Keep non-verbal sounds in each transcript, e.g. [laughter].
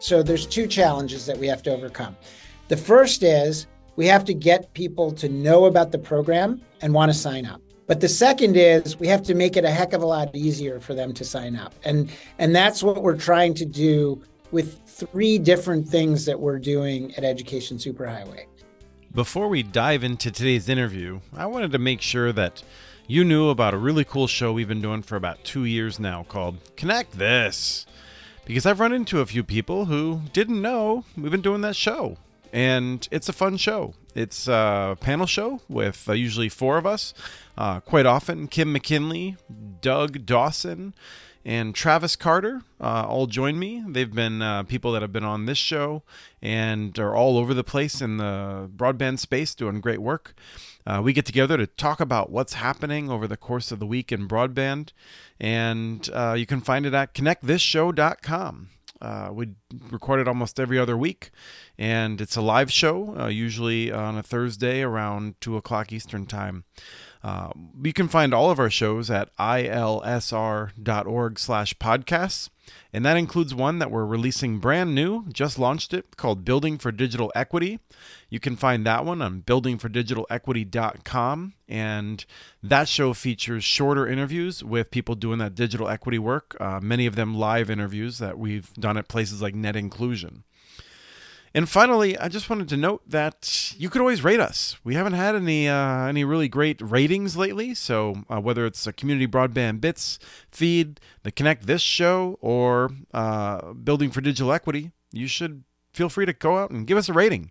So there's two challenges that we have to overcome. The first is we have to get people to know about the program and want to sign up. But the second is we have to make it a heck of a lot easier for them to sign up. And and that's what we're trying to do with three different things that we're doing at Education Superhighway. Before we dive into today's interview, I wanted to make sure that you knew about a really cool show we've been doing for about two years now called Connect This. Because I've run into a few people who didn't know we've been doing that show. And it's a fun show. It's a panel show with uh, usually four of us. Uh, quite often, Kim McKinley, Doug Dawson, and Travis Carter uh, all join me. They've been uh, people that have been on this show and are all over the place in the broadband space doing great work. Uh, we get together to talk about what's happening over the course of the week in broadband, and uh, you can find it at connectthisshow.com. Uh, we record it almost every other week, and it's a live show, uh, usually on a Thursday around 2 o'clock Eastern Time. Uh, you can find all of our shows at ilsr.org slash podcasts. And that includes one that we're releasing brand new, just launched it, called Building for Digital Equity. You can find that one on buildingfordigitalequity.com. And that show features shorter interviews with people doing that digital equity work, uh, many of them live interviews that we've done at places like Net Inclusion. And finally, I just wanted to note that you could always rate us. We haven't had any uh, any really great ratings lately, so uh, whether it's a community broadband bits feed, the Connect This show, or uh, Building for Digital Equity, you should feel free to go out and give us a rating.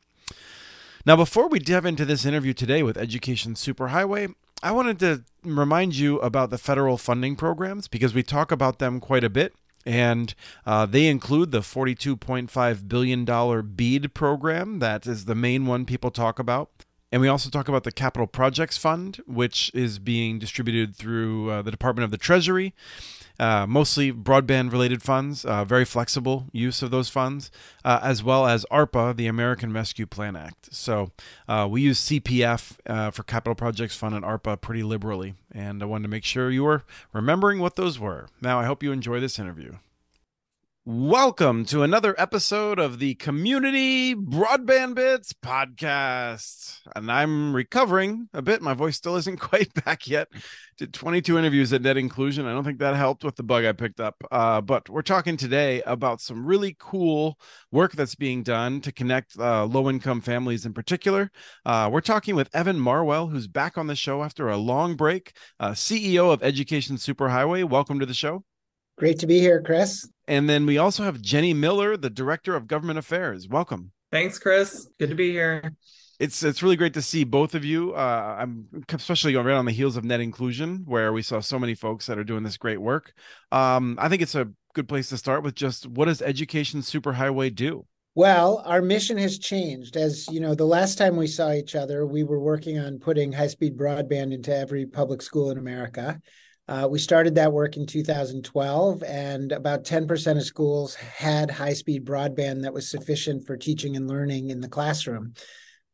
Now, before we dive into this interview today with Education Superhighway, I wanted to remind you about the federal funding programs because we talk about them quite a bit and uh, they include the $42.5 billion BEAD program. That is the main one people talk about. And we also talk about the Capital Projects Fund, which is being distributed through uh, the Department of the Treasury. Uh, mostly broadband related funds, uh, very flexible use of those funds, uh, as well as ARPA, the American Rescue Plan Act. So uh, we use CPF uh, for Capital Projects Fund and ARPA pretty liberally. And I wanted to make sure you were remembering what those were. Now, I hope you enjoy this interview. Welcome to another episode of the Community Broadband Bits podcast. And I'm recovering a bit. My voice still isn't [laughs] quite back yet. Did 22 interviews at Net Inclusion. I don't think that helped with the bug I picked up. Uh, but we're talking today about some really cool work that's being done to connect uh, low income families in particular. Uh, we're talking with Evan Marwell, who's back on the show after a long break, uh, CEO of Education Superhighway. Welcome to the show. Great to be here, Chris. And then we also have Jenny Miller, the Director of Government Affairs. Welcome. Thanks, Chris. Good to be here. It's it's really great to see both of you. Uh, I'm especially going right on the heels of Net Inclusion, where we saw so many folks that are doing this great work. Um, I think it's a good place to start with just what does Education Superhighway do? Well, our mission has changed. As you know, the last time we saw each other, we were working on putting high speed broadband into every public school in America. Uh, we started that work in 2012, and about 10% of schools had high speed broadband that was sufficient for teaching and learning in the classroom.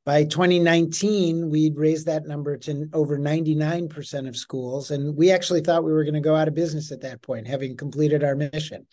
By 2019, we'd raised that number to over 99% of schools. And we actually thought we were going to go out of business at that point, having completed our mission.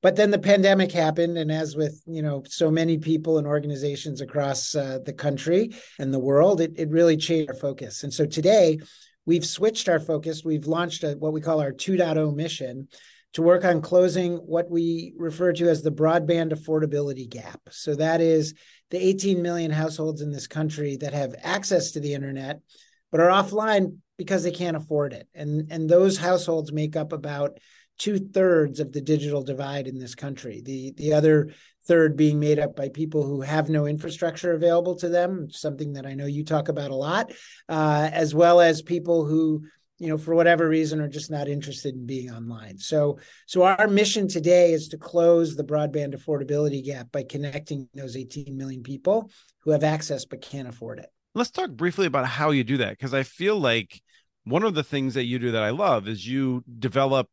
But then the pandemic happened, and as with you know so many people and organizations across uh, the country and the world, it, it really changed our focus. And so today, we've switched our focus. We've launched a, what we call our 2.0 mission to work on closing what we refer to as the broadband affordability gap. So that is the 18 million households in this country that have access to the internet but are offline because they can't afford it. And and those households make up about two thirds of the digital divide in this country. The the other third being made up by people who have no infrastructure available to them, something that I know you talk about a lot, uh, as well as people who you know for whatever reason are just not interested in being online. So so our mission today is to close the broadband affordability gap by connecting those 18 million people who have access but can't afford it. Let's talk briefly about how you do that because i feel like one of the things that you do that i love is you develop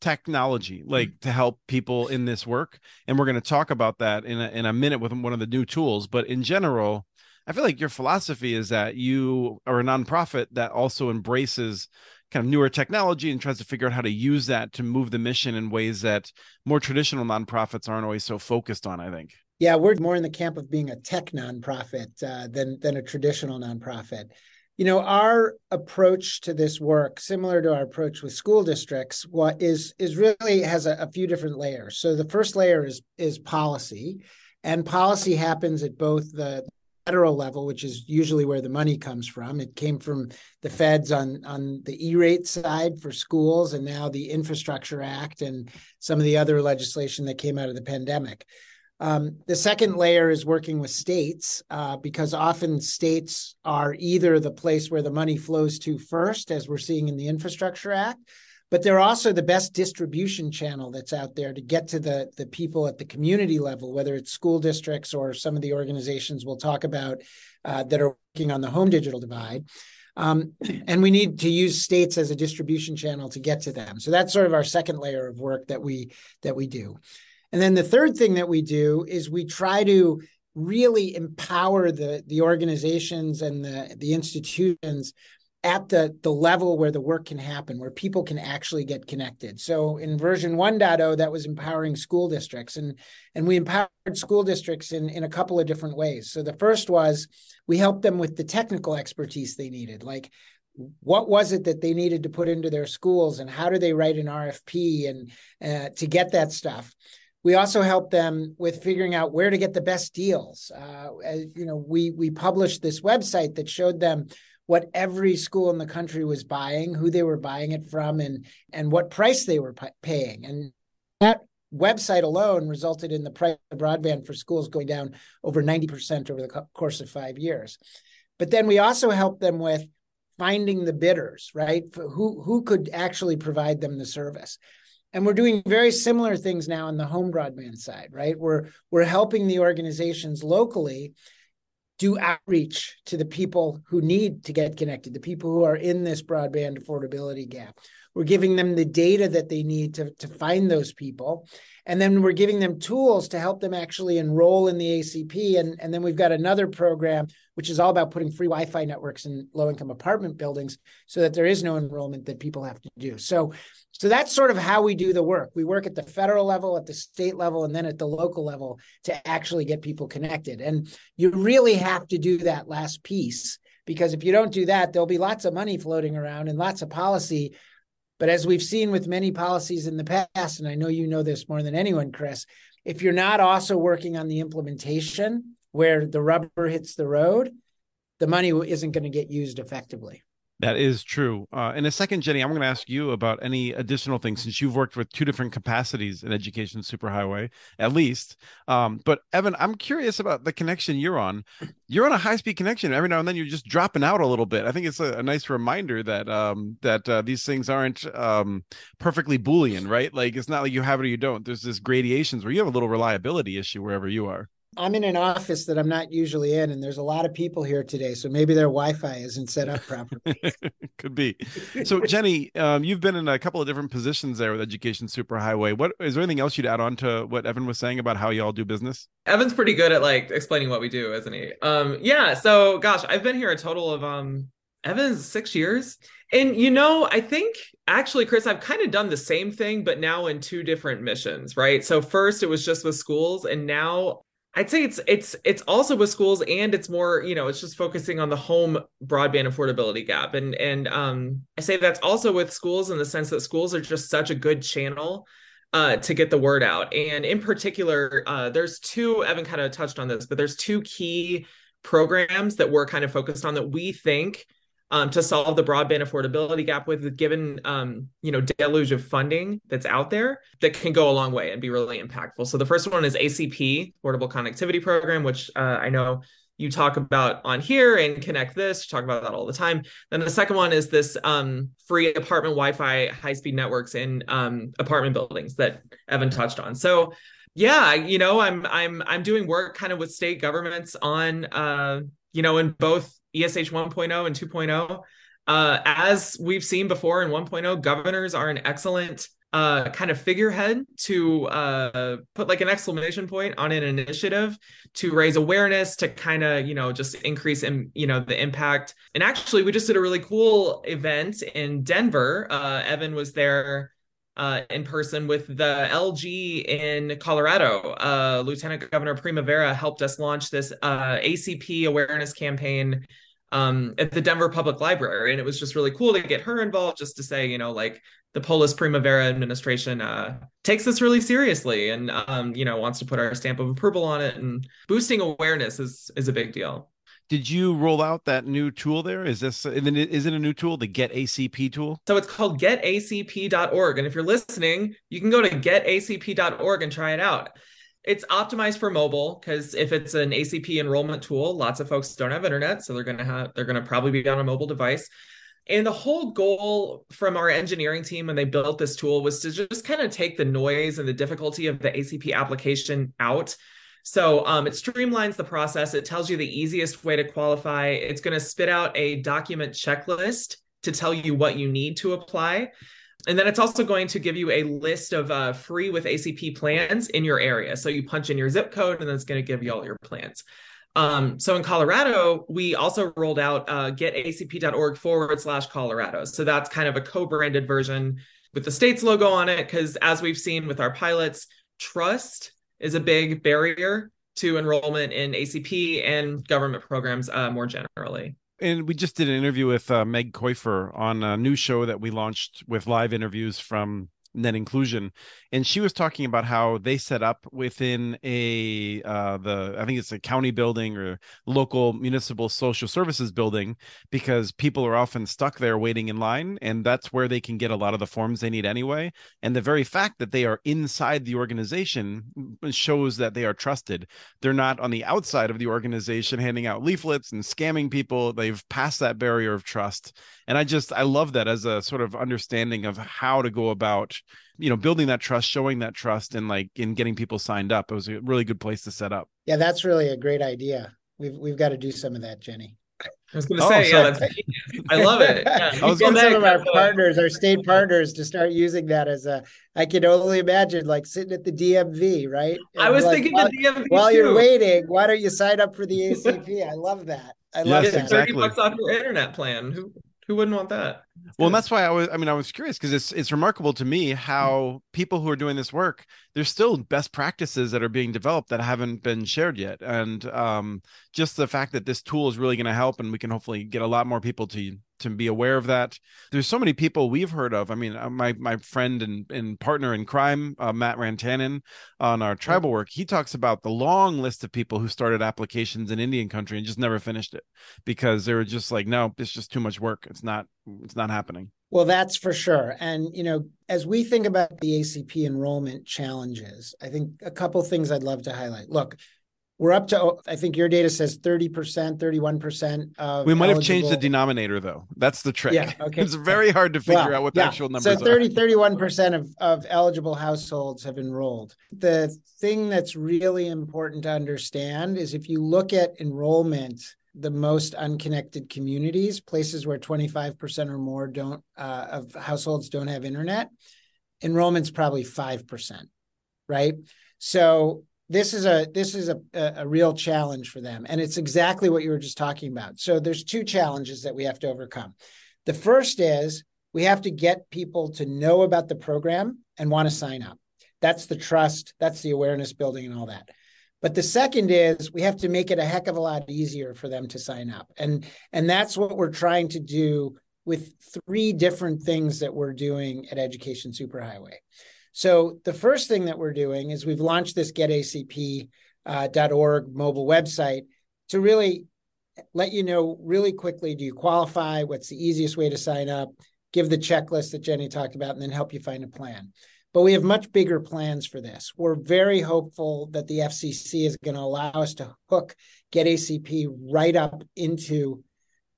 technology like mm-hmm. to help people in this work and we're going to talk about that in a, in a minute with one of the new tools but in general i feel like your philosophy is that you are a nonprofit that also embraces kind of newer technology and tries to figure out how to use that to move the mission in ways that more traditional nonprofits aren't always so focused on. I think. Yeah, we're more in the camp of being a tech nonprofit uh, than than a traditional nonprofit. You know, our approach to this work, similar to our approach with school districts, what is is really has a, a few different layers. So the first layer is is policy, and policy happens at both the federal level, which is usually where the money comes from. It came from the feds on on the E-rate side for schools, and now the Infrastructure Act and some of the other legislation that came out of the pandemic. Um, the second layer is working with states uh, because often states are either the place where the money flows to first, as we're seeing in the Infrastructure Act, but they're also the best distribution channel that's out there to get to the the people at the community level whether it's school districts or some of the organizations we'll talk about uh, that are working on the home digital divide. Um, and we need to use states as a distribution channel to get to them. So that's sort of our second layer of work that we that we do and then the third thing that we do is we try to really empower the the organizations and the the institutions at the the level where the work can happen where people can actually get connected. So in version 1.0 that was empowering school districts. And and we empowered school districts in in a couple of different ways. So the first was we helped them with the technical expertise they needed like what was it that they needed to put into their schools and how do they write an rfp and uh, to get that stuff we also help them with figuring out where to get the best deals. Uh, you know, we we published this website that showed them what every school in the country was buying, who they were buying it from, and and what price they were paying. And that website alone resulted in the price of broadband for schools going down over 90% over the course of five years. But then we also helped them with finding the bidders, right? Who who could actually provide them the service. And we're doing very similar things now on the home broadband side, right? We're we're helping the organizations locally do outreach to the people who need to get connected, the people who are in this broadband affordability gap. We're giving them the data that they need to, to find those people. And then we're giving them tools to help them actually enroll in the ACP. And, and then we've got another program, which is all about putting free Wi Fi networks in low income apartment buildings so that there is no enrollment that people have to do. So so that's sort of how we do the work. We work at the federal level, at the state level, and then at the local level to actually get people connected. And you really have to do that last piece because if you don't do that, there'll be lots of money floating around and lots of policy. But as we've seen with many policies in the past, and I know you know this more than anyone, Chris, if you're not also working on the implementation where the rubber hits the road, the money isn't going to get used effectively. That is true. Uh, in a second, Jenny, I'm going to ask you about any additional things since you've worked with two different capacities in education superhighway, at least. Um, but Evan, I'm curious about the connection you're on. You're on a high speed connection. Every now and then, you're just dropping out a little bit. I think it's a, a nice reminder that um, that uh, these things aren't um, perfectly Boolean, right? Like it's not like you have it or you don't. There's this gradations where you have a little reliability issue wherever you are. I'm in an office that I'm not usually in, and there's a lot of people here today, so maybe their Wi-Fi isn't set up properly. [laughs] Could be. So, Jenny, um, you've been in a couple of different positions there with Education Superhighway. What is there anything else you'd add on to what Evan was saying about how y'all do business? Evan's pretty good at like explaining what we do, isn't he? Um, yeah. So, gosh, I've been here a total of um, Evan's six years. And you know, I think actually, Chris, I've kind of done the same thing, but now in two different missions, right? So first it was just with schools, and now I'd say it's it's it's also with schools and it's more, you know, it's just focusing on the home broadband affordability gap. And and um I say that's also with schools in the sense that schools are just such a good channel uh, to get the word out. And in particular, uh, there's two, Evan kind of touched on this, but there's two key programs that we're kind of focused on that we think um, to solve the broadband affordability gap with the given um, you know deluge of funding that's out there that can go a long way and be really impactful. So the first one is ACP, Affordable Connectivity Program, which uh, I know you talk about on here and connect this talk about that all the time then the second one is this um, free apartment wi-fi high-speed networks in um, apartment buildings that evan touched on so yeah you know i'm i'm i'm doing work kind of with state governments on uh, you know in both ESH 1.0 and 2.0. Uh, as we've seen before in 1.0, governors are an excellent uh, kind of figurehead to uh, put like an exclamation point on an initiative to raise awareness to kind of you know just increase in you know the impact and actually we just did a really cool event in denver uh, evan was there uh, in person with the LG in Colorado. Uh, Lieutenant Governor Primavera helped us launch this uh, ACP awareness campaign um, at the Denver Public Library. And it was just really cool to get her involved, just to say, you know, like the Polis Primavera administration uh, takes this really seriously and, um, you know, wants to put our stamp of approval on it. And boosting awareness is is a big deal. Did you roll out that new tool there? Is this is it a new tool, the Get ACP tool? So it's called getacp.org. And if you're listening, you can go to getacp.org and try it out. It's optimized for mobile because if it's an ACP enrollment tool, lots of folks don't have internet, so they're gonna have they're gonna probably be on a mobile device. And the whole goal from our engineering team when they built this tool was to just kind of take the noise and the difficulty of the ACP application out. So um, it streamlines the process. It tells you the easiest way to qualify. It's going to spit out a document checklist to tell you what you need to apply. And then it's also going to give you a list of uh, free with ACP plans in your area. So you punch in your zip code, and then it's going to give you all your plans. Um, so in Colorado, we also rolled out uh, getacp.org forward slash Colorado. So that's kind of a co branded version with the state's logo on it. Because as we've seen with our pilots, trust is a big barrier to enrollment in ACP and government programs uh, more generally. And we just did an interview with uh, Meg Koifer on a new show that we launched with live interviews from net inclusion. And she was talking about how they set up within a uh, the i think it's a county building or local municipal social services building because people are often stuck there waiting in line and that's where they can get a lot of the forms they need anyway. And the very fact that they are inside the organization shows that they are trusted. They're not on the outside of the organization handing out leaflets and scamming people. They've passed that barrier of trust. And i just i love that as a sort of understanding of how to go about you know building that trust showing that trust and like in getting people signed up it was a really good place to set up yeah that's really a great idea we've we've got to do some of that jenny I was going to oh, say, yeah, that's, I love it. Yeah. [laughs] I was get some of our partners, our state partners, to start using that as a. I can only imagine, like sitting at the DMV, right? And I was like, thinking while, the DMV while too. you're waiting. Why don't you sign up for the ACP? I love that. I love yes, that. Exactly. Thirty bucks off your internet plan. Who who wouldn't want that? That's well, and that's why I was. I mean, I was curious because it's it's remarkable to me how people who are doing this work, there's still best practices that are being developed that haven't been shared yet, and um, just the fact that this tool is really going to help, and we can hopefully get a lot more people to to be aware of that. There's so many people we've heard of. I mean, uh, my my friend and, and partner in crime, uh, Matt Rantanen, on our tribal work, he talks about the long list of people who started applications in Indian country and just never finished it because they were just like, no, it's just too much work. It's not it's not happening. Well, that's for sure. And, you know, as we think about the ACP enrollment challenges, I think a couple things I'd love to highlight. Look, we're up to i think your data says 30% 31% of we might eligible... have changed the denominator though. That's the trick. Yeah [laughs] okay. It's very hard to figure well, out what the yeah. actual numbers so 30 31% of, of eligible households have enrolled. The thing that's really important to understand is if you look at enrollment the most unconnected communities places where 25% or more don't uh, of households don't have internet enrollment's probably 5% right? So this is a this is a, a real challenge for them. And it's exactly what you were just talking about. So there's two challenges that we have to overcome. The first is we have to get people to know about the program and want to sign up. That's the trust that's the awareness building and all that. But the second is we have to make it a heck of a lot easier for them to sign up. And and that's what we're trying to do with three different things that we're doing at education superhighway so the first thing that we're doing is we've launched this getacp.org uh, mobile website to really let you know really quickly do you qualify? What's the easiest way to sign up? Give the checklist that jenny talked about and then help you find a plan. But we have much bigger plans for this. We're very hopeful that the fcc is going to allow us to hook getacp right up into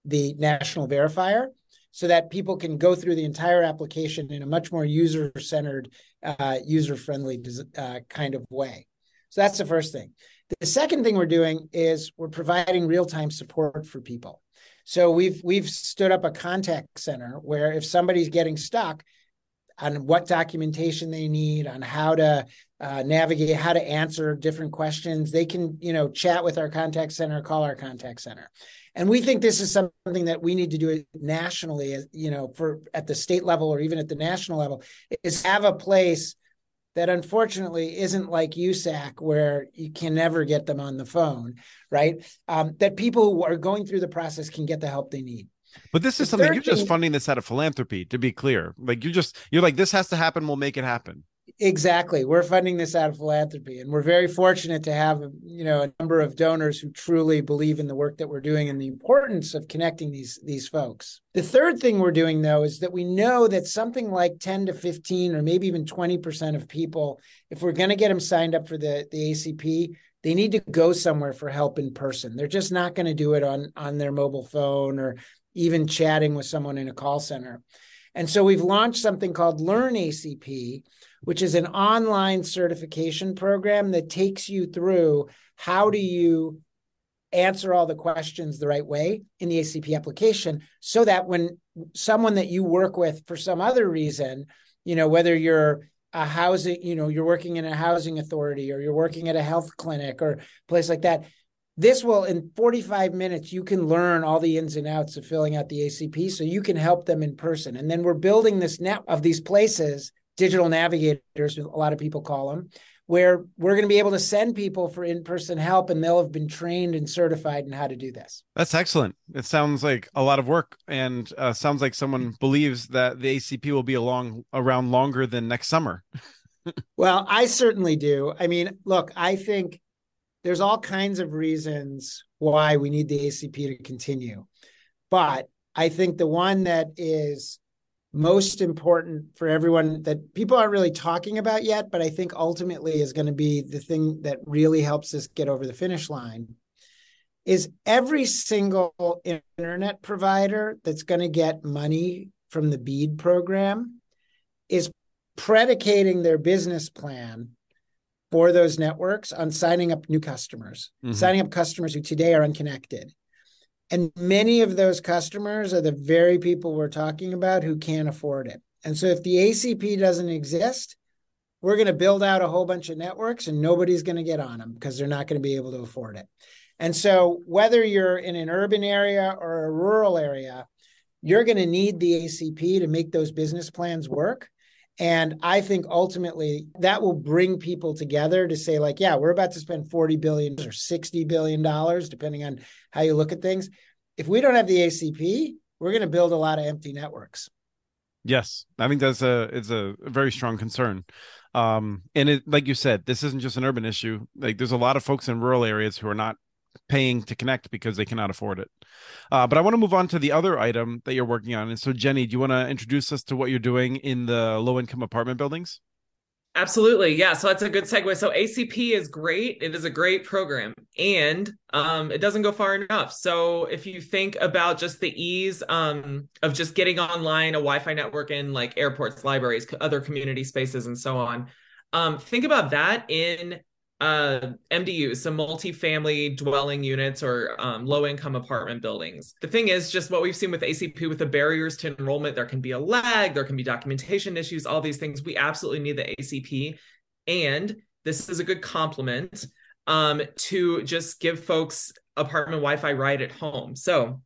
the national verifier so that people can go through the entire application in a much more user centered, uh, user friendly uh, kind of way. So that's the first thing. The second thing we're doing is we're providing real time support for people. So we've we've stood up a contact center where if somebody's getting stuck, on what documentation they need, on how to uh, navigate, how to answer different questions. They can, you know, chat with our contact center, call our contact center. And we think this is something that we need to do nationally, you know, for at the state level or even at the national level, is have a place that unfortunately isn't like USAC, where you can never get them on the phone, right? Um, that people who are going through the process can get the help they need. But this is something you're just funding this out of philanthropy, to be clear. Like you're just you're like this has to happen. We'll make it happen. Exactly. We're funding this out of philanthropy, and we're very fortunate to have you know a number of donors who truly believe in the work that we're doing and the importance of connecting these these folks. The third thing we're doing though is that we know that something like 10 to 15 or maybe even 20% of people, if we're going to get them signed up for the the ACP, they need to go somewhere for help in person. They're just not going to do it on on their mobile phone or even chatting with someone in a call center. And so we've launched something called Learn ACP, which is an online certification program that takes you through how do you answer all the questions the right way in the ACP application so that when someone that you work with for some other reason, you know, whether you're a housing, you know, you're working in a housing authority or you're working at a health clinic or place like that, this will in 45 minutes you can learn all the ins and outs of filling out the acp so you can help them in person. And then we're building this net of these places digital navigators a lot of people call them where we're going to be able to send people for in-person help and they'll have been trained and certified in how to do this. That's excellent. It sounds like a lot of work and uh, sounds like someone believes that the acp will be along around longer than next summer. [laughs] Well i certainly do. I mean look i think there's all kinds of reasons why we need the ACP to continue. But I think the one that is most important for everyone that people aren't really talking about yet, but I think ultimately is going to be the thing that really helps us get over the finish line is every single internet provider that's going to get money from the BEAD program is predicating their business plan for those networks on signing up new customers, mm-hmm. signing up customers who today are unconnected. And many of those customers are the very people we're talking about who can't afford it. And so if the ACP doesn't exist, we're going to build out a whole bunch of networks and nobody's going to get on them because they're not going to be able to afford it. And so whether you're in an urban area or a rural area, you're going to need the ACP to make those business plans work. And I think ultimately that will bring people together to say, like, yeah, we're about to spend 40 billion or 60 billion dollars, depending on how you look at things. If we don't have the ACP, we're going to build a lot of empty networks. Yes, I think that's a it's a very strong concern. Um, and it, like you said, this isn't just an urban issue. Like, there's a lot of folks in rural areas who are not paying to connect because they cannot afford it. Uh, but I want to move on to the other item that you're working on. And so, Jenny, do you want to introduce us to what you're doing in the low income apartment buildings? Absolutely. Yeah. So that's a good segue. So ACP is great. It is a great program and um, it doesn't go far enough. So if you think about just the ease um, of just getting online, a Wi Fi network in like airports, libraries, other community spaces, and so on, um, think about that in uh, MDUs, some multifamily dwelling units or um, low income apartment buildings. The thing is, just what we've seen with ACP with the barriers to enrollment, there can be a lag, there can be documentation issues, all these things. We absolutely need the ACP. And this is a good complement um, to just give folks apartment Wi Fi right at home. So,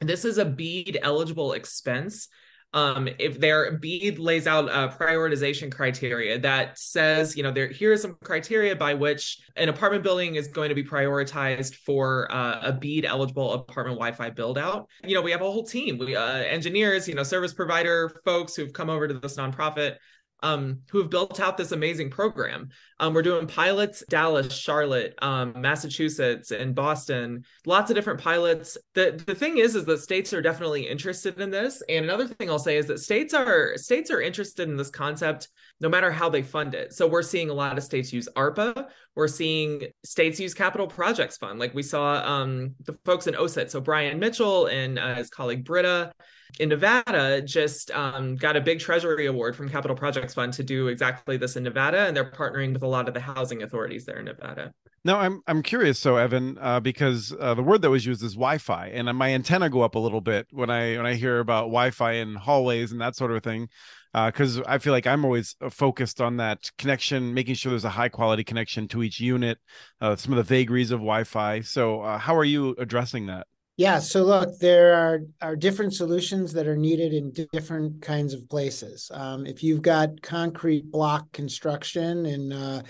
this is a BEAD eligible expense um, if their BEAD lays out a prioritization criteria that says, you know, there here are some criteria by which an apartment building is going to be prioritized for uh, a BEAD eligible apartment Wi-Fi build out. You know, we have a whole team, we uh, engineers, you know, service provider folks who've come over to this nonprofit um, who have built out this amazing program. Um, we're doing pilots Dallas, Charlotte, um, Massachusetts, and Boston. Lots of different pilots. the The thing is, is that states are definitely interested in this. And another thing I'll say is that states are states are interested in this concept no matter how they fund it. So we're seeing a lot of states use ARPA. We're seeing states use Capital Projects Fund, like we saw um, the folks in OSIT. So Brian Mitchell and uh, his colleague Britta in Nevada just um, got a big Treasury award from Capital Projects Fund to do exactly this in Nevada, and they're partnering with a lot of the housing authorities there in Nevada. Now I'm I'm curious, so Evan, uh, because uh, the word that was used is Wi-Fi, and my antenna go up a little bit when I when I hear about Wi-Fi in hallways and that sort of thing, because uh, I feel like I'm always uh, focused on that connection, making sure there's a high quality connection to each unit, uh, some of the vagaries of Wi-Fi. So, uh, how are you addressing that? Yeah, so look, there are are different solutions that are needed in different kinds of places. Um, if you've got concrete block construction and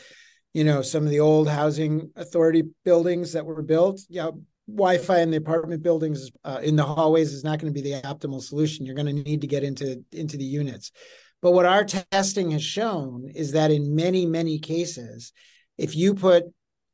you know some of the old housing authority buildings that were built yeah you know, wi-fi in the apartment buildings uh, in the hallways is not going to be the optimal solution you're going to need to get into into the units but what our testing has shown is that in many many cases if you put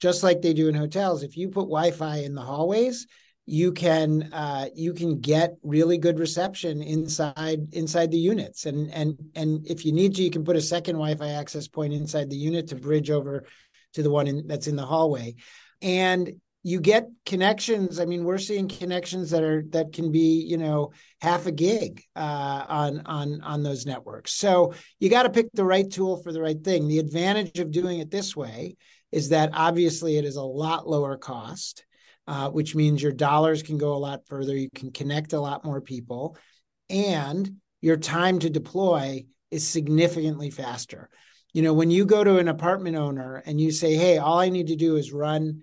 just like they do in hotels if you put wi-fi in the hallways you can uh, you can get really good reception inside inside the units. And and and if you need to you can put a second wi-fi access point inside the unit to bridge over to the one in, that's in the hallway. And you get connections. I mean we're seeing connections that are that can be you know half a gig uh, on on on those networks. So you got to pick the right tool for the right thing. The advantage of doing it this way is that obviously it is a lot lower cost uh, which means your dollars can go a lot further. You can connect a lot more people, and your time to deploy is significantly faster. You know, when you go to an apartment owner and you say, "Hey, all I need to do is run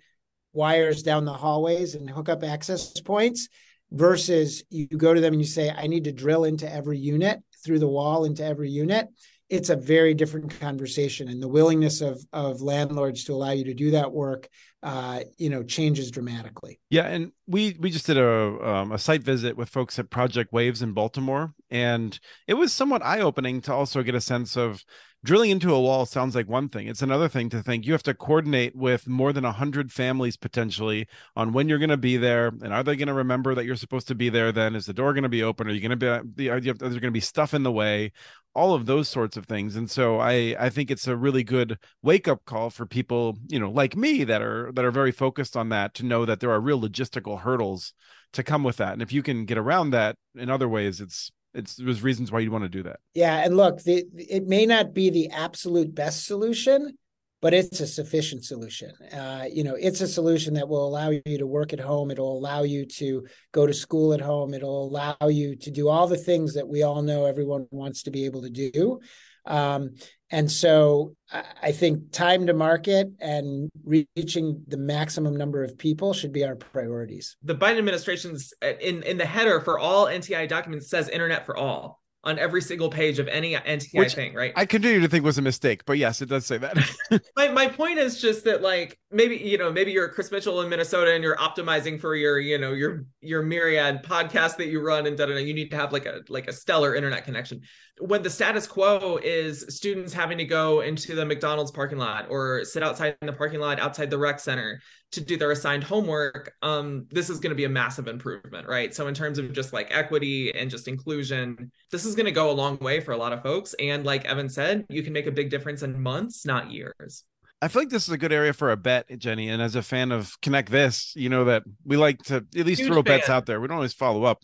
wires down the hallways and hook up access points," versus you go to them and you say, "I need to drill into every unit through the wall into every unit." It's a very different conversation and the willingness of of landlords to allow you to do that work uh, you know changes dramatically. Yeah and we we just did a um, a site visit with folks at project waves in baltimore and it was somewhat eye-opening to also get a sense of drilling into a wall sounds like one thing. It's another thing to think you have to coordinate with more than 100 families potentially on when you're going to be there and are they going to remember that you're supposed to be there then? Is the door going to be open? Are you going to be are there going to be stuff in the way all of those sorts of things. And so i i think it's a really good wake up call for people you know like me that are that are very focused on that to know that there are real logistical hurdles to come with that. And if you can get around that in other ways it's it's there's reasons why you'd want to do that. Yeah and look the, it may not be the absolute best solution but it's a sufficient solution. Uh, you know, it's a solution that will allow you to work at home. It'll allow you to go to school at home. It'll allow you to do all the things that we all know everyone wants to be able to do. Um, and so I think time to market and reaching the maximum number of people should be our priorities. The Biden administration's uh, in in the header for all NTI documents says internet for all on every single page of any NTI Which thing, right? I continue to think was a mistake, but yes, it does say that. [laughs] my my point is just that like maybe you know maybe you're Chris Mitchell in Minnesota and you're optimizing for your you know your your myriad podcast that you run and da, da, da, you need to have like a like a stellar internet connection when the status quo is students having to go into the McDonald's parking lot or sit outside in the parking lot outside the rec center to do their assigned homework, um, this is going to be a massive improvement, right? So in terms of just like equity and just inclusion, this is going to go a long way for a lot of folks. And like Evan said, you can make a big difference in months, not years. I feel like this is a good area for a bet, Jenny. And as a fan of Connect This, you know that we like to at least Huge throw fan. bets out there. We don't always follow up.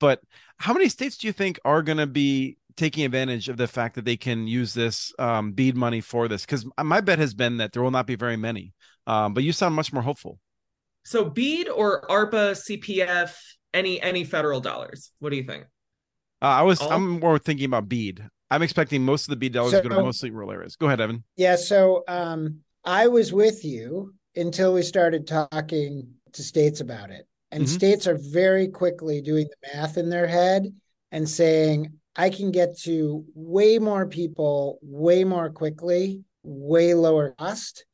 But how many states do you think are going to be taking advantage of the fact that they can use this um, bead money for this? Because my bet has been that there will not be very many. Um, but you sound much more hopeful. So bead or ARPA, CPF, any any federal dollars? What do you think? Uh, I was All? I'm more thinking about bead. I'm expecting most of the bead dollars so, to go to mostly rural areas. Go ahead, Evan. Yeah. So um, I was with you until we started talking to states about it. And mm-hmm. states are very quickly doing the math in their head and saying, I can get to way more people way more quickly, way lower cost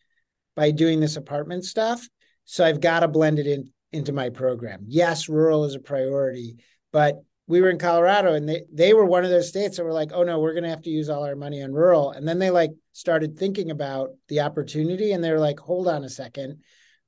by doing this apartment stuff. So I've got to blend it in into my program. Yes, rural is a priority, but we were in Colorado and they they were one of those states that were like, "Oh no, we're going to have to use all our money on rural." And then they like started thinking about the opportunity and they're like, "Hold on a second.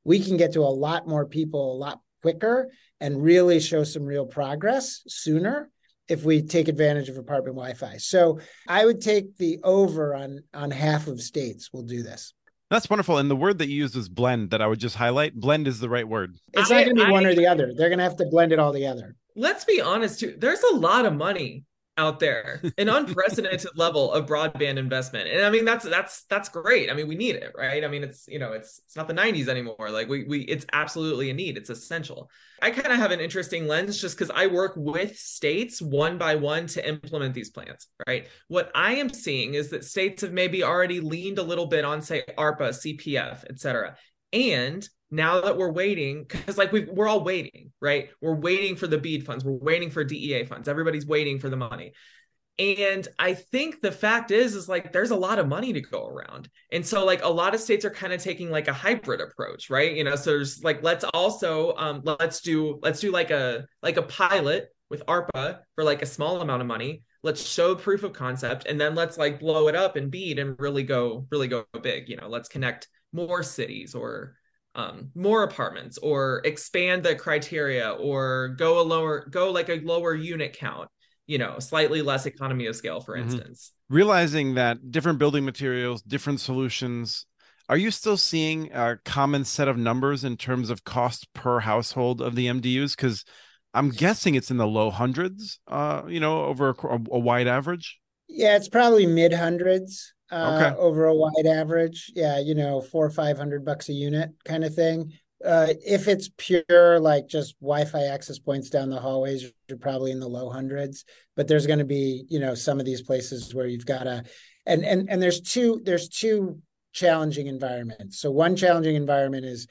We can get to a lot more people a lot quicker and really show some real progress sooner if we take advantage of apartment Wi-Fi. So I would take the over on on half of states will do this. That's wonderful. And the word that you used was blend that I would just highlight. Blend is the right word. It's not going to be I, one or the other. They're going to have to blend it all together. Let's be honest too. There's a lot of money out there an unprecedented [laughs] level of broadband investment. And i mean that's that's that's great. I mean we need it right? I mean it's you know it's it's not the 90s anymore. Like we we it's absolutely a need. It's essential. I kind of have an interesting lens just because i work with states one by one to implement these plans right? What i am seeing is that states have maybe already leaned a little bit on say arpa cpf et cetera. And now that we're waiting because like we we're all waiting right? We're waiting for the BEAD funds. We're waiting for dea funds. Everybody's waiting for the money. And i think the fact is is like there's a lot of money to go around. And so like a lot of states are kind of taking like a hybrid approach right? You know so there's like let's also um let's do let's do like a like a pilot with arpa for like a small amount of money. Let's show proof of concept and then let's like blow it up and BEAD and really go really go big. You know let's connect more cities or um, more apartments or expand the criteria or go a lower go like a lower unit count you know slightly less economy of scale for mm-hmm. instance. Realizing that different building materials different solutions are you still seeing a common set of numbers in terms of cost per household of the mdus because i'm guessing it's in the low hundreds uh you know over a, a wide average. Yeah it's probably mid hundreds uh, okay. over a wide average. Yeah, you know, four or five hundred bucks a unit kind of thing. Uh, if it's pure like just Wi-Fi access points down the hallways, you're probably in the low hundreds. But there's going to be, you know, some of these places where you've got to, and and and there's two there's two challenging environments. So one challenging environment is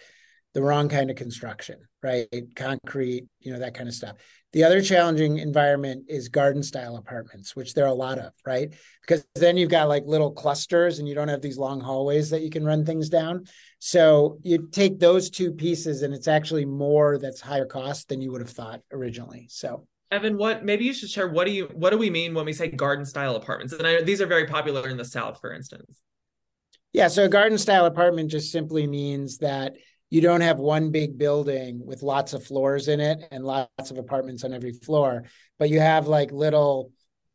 the wrong kind of construction, right? Concrete, you know, that kind of stuff. The other challenging environment is garden style apartments, which there are a lot of, right? Because then you've got like little clusters and you don't have these long hallways that you can run things down. So you take those two pieces and it's actually more that's higher cost than you would have thought originally. So Evan, what maybe you should share what do you what do we mean when we say garden style apartments? And I, these are very popular in the South, for instance. Yeah, so a garden style apartment just simply means that you don't have one big building with lots of floors in it and lots of apartments on every floor, but you have like little,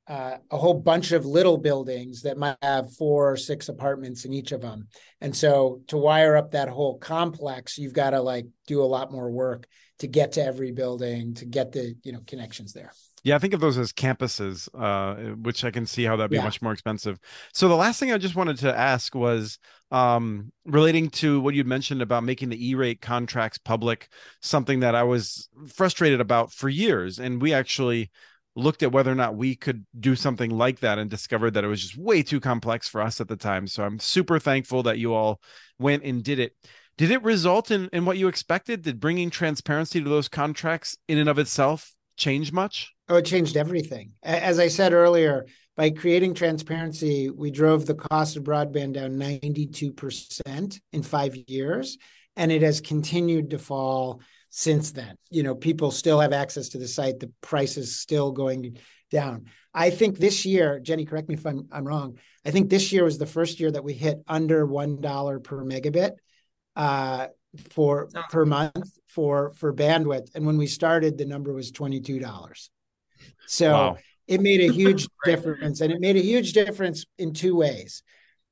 uh, a whole bunch of little buildings that might have four or six apartments in each of them. And so to wire up that whole complex, you've got to like do a lot more work to get to every building to get the you know connections there. Yeah, I think of those as campuses, uh, which I can see how that'd be yeah. much more expensive. So the last thing I just wanted to ask was um, relating to what you'd mentioned about making the E-rate contracts public, something that I was frustrated about for years, and we actually looked at whether or not we could do something like that and discovered that it was just way too complex for us at the time. So I'm super thankful that you all went and did it. Did it result in, in what you expected? Did bringing transparency to those contracts in and of itself change much? Oh, it changed everything. As I said earlier, by creating transparency, we drove the cost of broadband down 92% in five years, and it has continued to fall since then. You know, people still have access to the site, the price is still going down. I think this year, Jenny, correct me if I'm, I'm wrong. I think this year was the first year that we hit under $1 per megabit. Uh, for per month for for bandwidth and when we started the number was $22 so wow. it made a huge [laughs] difference and it made a huge difference in two ways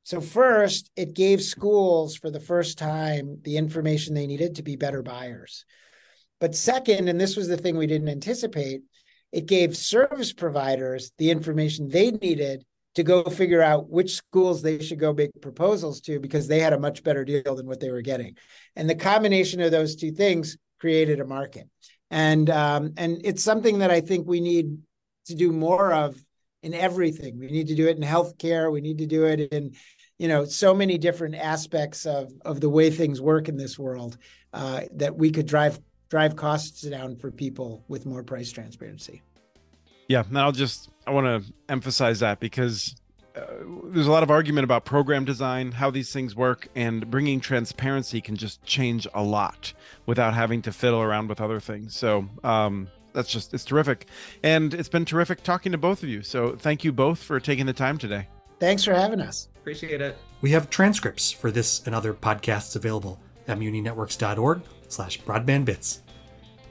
so first it gave schools for the first time the information they needed to be better buyers but second and this was the thing we didn't anticipate it gave service providers the information they needed to go figure out which schools they should go make proposals to because they had a much better deal than what they were getting. And the combination of those two things created a market. And um, and it's something that I think we need to do more of in everything. We need to do it in healthcare. We need to do it in you know so many different aspects of of the way things work in this world uh, that we could drive drive costs down for people with more price transparency. Yeah, and I'll just I want to emphasize that because there's a lot of argument about program design, how these things work, and bringing transparency can just change a lot without having to fiddle around with other things. So um, that's just it's terrific, and it's been terrific talking to both of you. So thank you both for taking the time today. Thanks for having us. Appreciate it. We have transcripts for this and other podcasts available at muninetworks.org slash broadbandbits.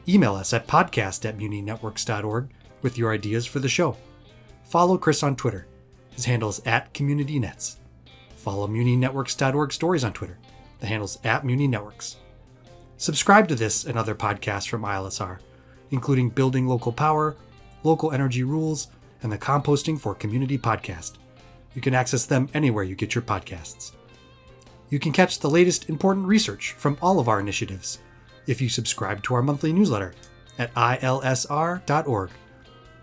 Email us at podcast at muninetworks.org with your ideas for the show. Follow Chris on Twitter. His handle is at CommunityNets. Follow MuniNetworks.org stories on Twitter. The handle's at MuniNetworks. Subscribe to this and other podcasts from ILSR, including Building Local Power, Local Energy Rules, and the Composting for Community podcast. You can access them anywhere you get your podcasts. You can catch the latest important research from all of our initiatives if you subscribe to our monthly newsletter at ilsr.org.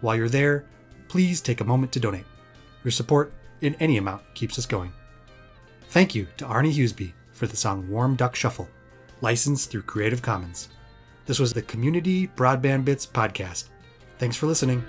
While you're there, please take a moment to donate. Your support in any amount keeps us going. Thank you to Arne Huseby for the song Warm Duck Shuffle, licensed through Creative Commons. This was the Community Broadband Bits podcast. Thanks for listening.